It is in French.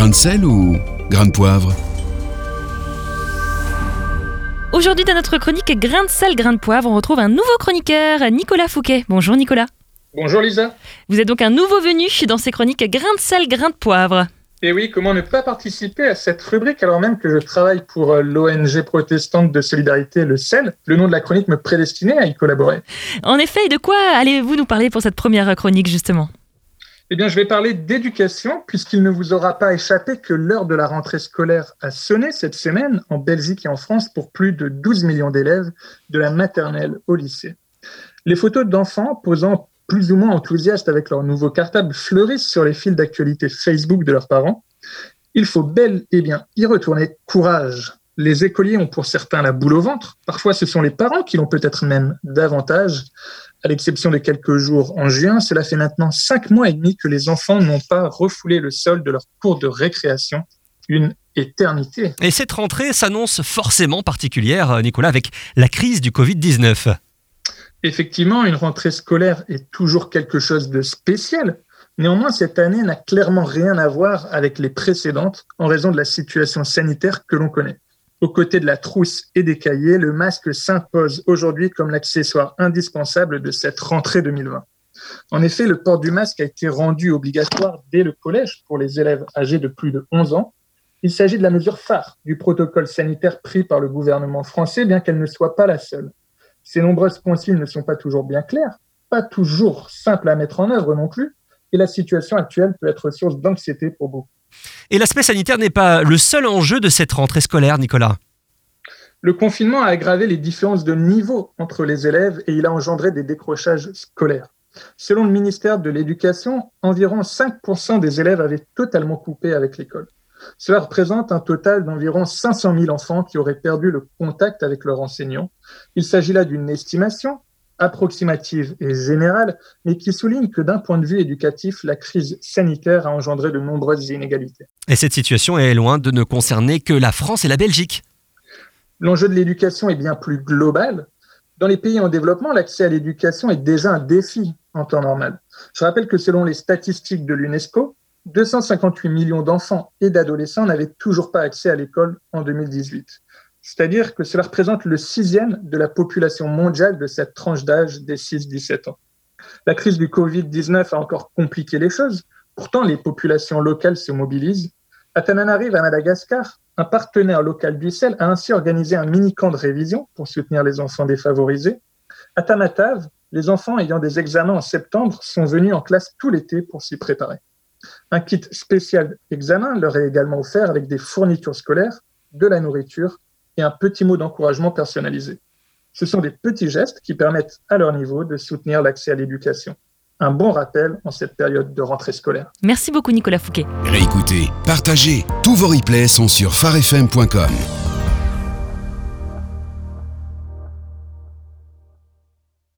Grain de sel ou grain de poivre Aujourd'hui, dans notre chronique Grain de sel, grain de poivre, on retrouve un nouveau chroniqueur, Nicolas Fouquet. Bonjour Nicolas. Bonjour Lisa. Vous êtes donc un nouveau venu dans ces chroniques Grain de sel, grain de poivre. Et oui, comment ne pas participer à cette rubrique alors même que je travaille pour euh, l'ONG protestante de solidarité Le Sel Le nom de la chronique me prédestinait à y collaborer. En effet, et de quoi allez-vous nous parler pour cette première chronique justement? Eh bien, je vais parler d'éducation, puisqu'il ne vous aura pas échappé que l'heure de la rentrée scolaire a sonné cette semaine en Belgique et en France pour plus de 12 millions d'élèves, de la maternelle au lycée. Les photos d'enfants posant plus ou moins enthousiastes avec leur nouveau cartable fleurissent sur les fils d'actualité Facebook de leurs parents. Il faut bel et bien y retourner. Courage. Les écoliers ont pour certains la boule au ventre. Parfois, ce sont les parents qui l'ont peut-être même davantage. À l'exception de quelques jours en juin, cela fait maintenant cinq mois et demi que les enfants n'ont pas refoulé le sol de leur cours de récréation. Une éternité. Et cette rentrée s'annonce forcément particulière, Nicolas, avec la crise du Covid-19. Effectivement, une rentrée scolaire est toujours quelque chose de spécial. Néanmoins, cette année n'a clairement rien à voir avec les précédentes en raison de la situation sanitaire que l'on connaît. Aux côtés de la trousse et des cahiers, le masque s'impose aujourd'hui comme l'accessoire indispensable de cette rentrée 2020. En effet, le port du masque a été rendu obligatoire dès le collège pour les élèves âgés de plus de 11 ans. Il s'agit de la mesure phare du protocole sanitaire pris par le gouvernement français, bien qu'elle ne soit pas la seule. Ces nombreuses consignes ne sont pas toujours bien claires, pas toujours simples à mettre en œuvre non plus, et la situation actuelle peut être source d'anxiété pour beaucoup. Et l'aspect sanitaire n'est pas le seul enjeu de cette rentrée scolaire, Nicolas. Le confinement a aggravé les différences de niveau entre les élèves et il a engendré des décrochages scolaires. Selon le ministère de l'Éducation, environ 5% des élèves avaient totalement coupé avec l'école. Cela représente un total d'environ 500 000 enfants qui auraient perdu le contact avec leurs enseignants. Il s'agit là d'une estimation approximative et générale, mais qui souligne que d'un point de vue éducatif, la crise sanitaire a engendré de nombreuses inégalités. Et cette situation est loin de ne concerner que la France et la Belgique. L'enjeu de l'éducation est bien plus global. Dans les pays en développement, l'accès à l'éducation est déjà un défi en temps normal. Je rappelle que selon les statistiques de l'UNESCO, 258 millions d'enfants et d'adolescents n'avaient toujours pas accès à l'école en 2018. C'est-à-dire que cela représente le sixième de la population mondiale de cette tranche d'âge des 6-17 ans. La crise du Covid-19 a encore compliqué les choses. Pourtant, les populations locales se mobilisent. À Tananarive, à Madagascar, un partenaire local du sel a ainsi organisé un mini-camp de révision pour soutenir les enfants défavorisés. À Tamatave, les enfants ayant des examens en septembre sont venus en classe tout l'été pour s'y préparer. Un kit spécial examen leur est également offert avec des fournitures scolaires, de la nourriture et un petit mot d'encouragement personnalisé. Ce sont des petits gestes qui permettent à leur niveau de soutenir l'accès à l'éducation. Un bon rappel en cette période de rentrée scolaire. Merci beaucoup Nicolas Fouquet. Réécoutez, partagez, tous vos replays sont sur farfm.com.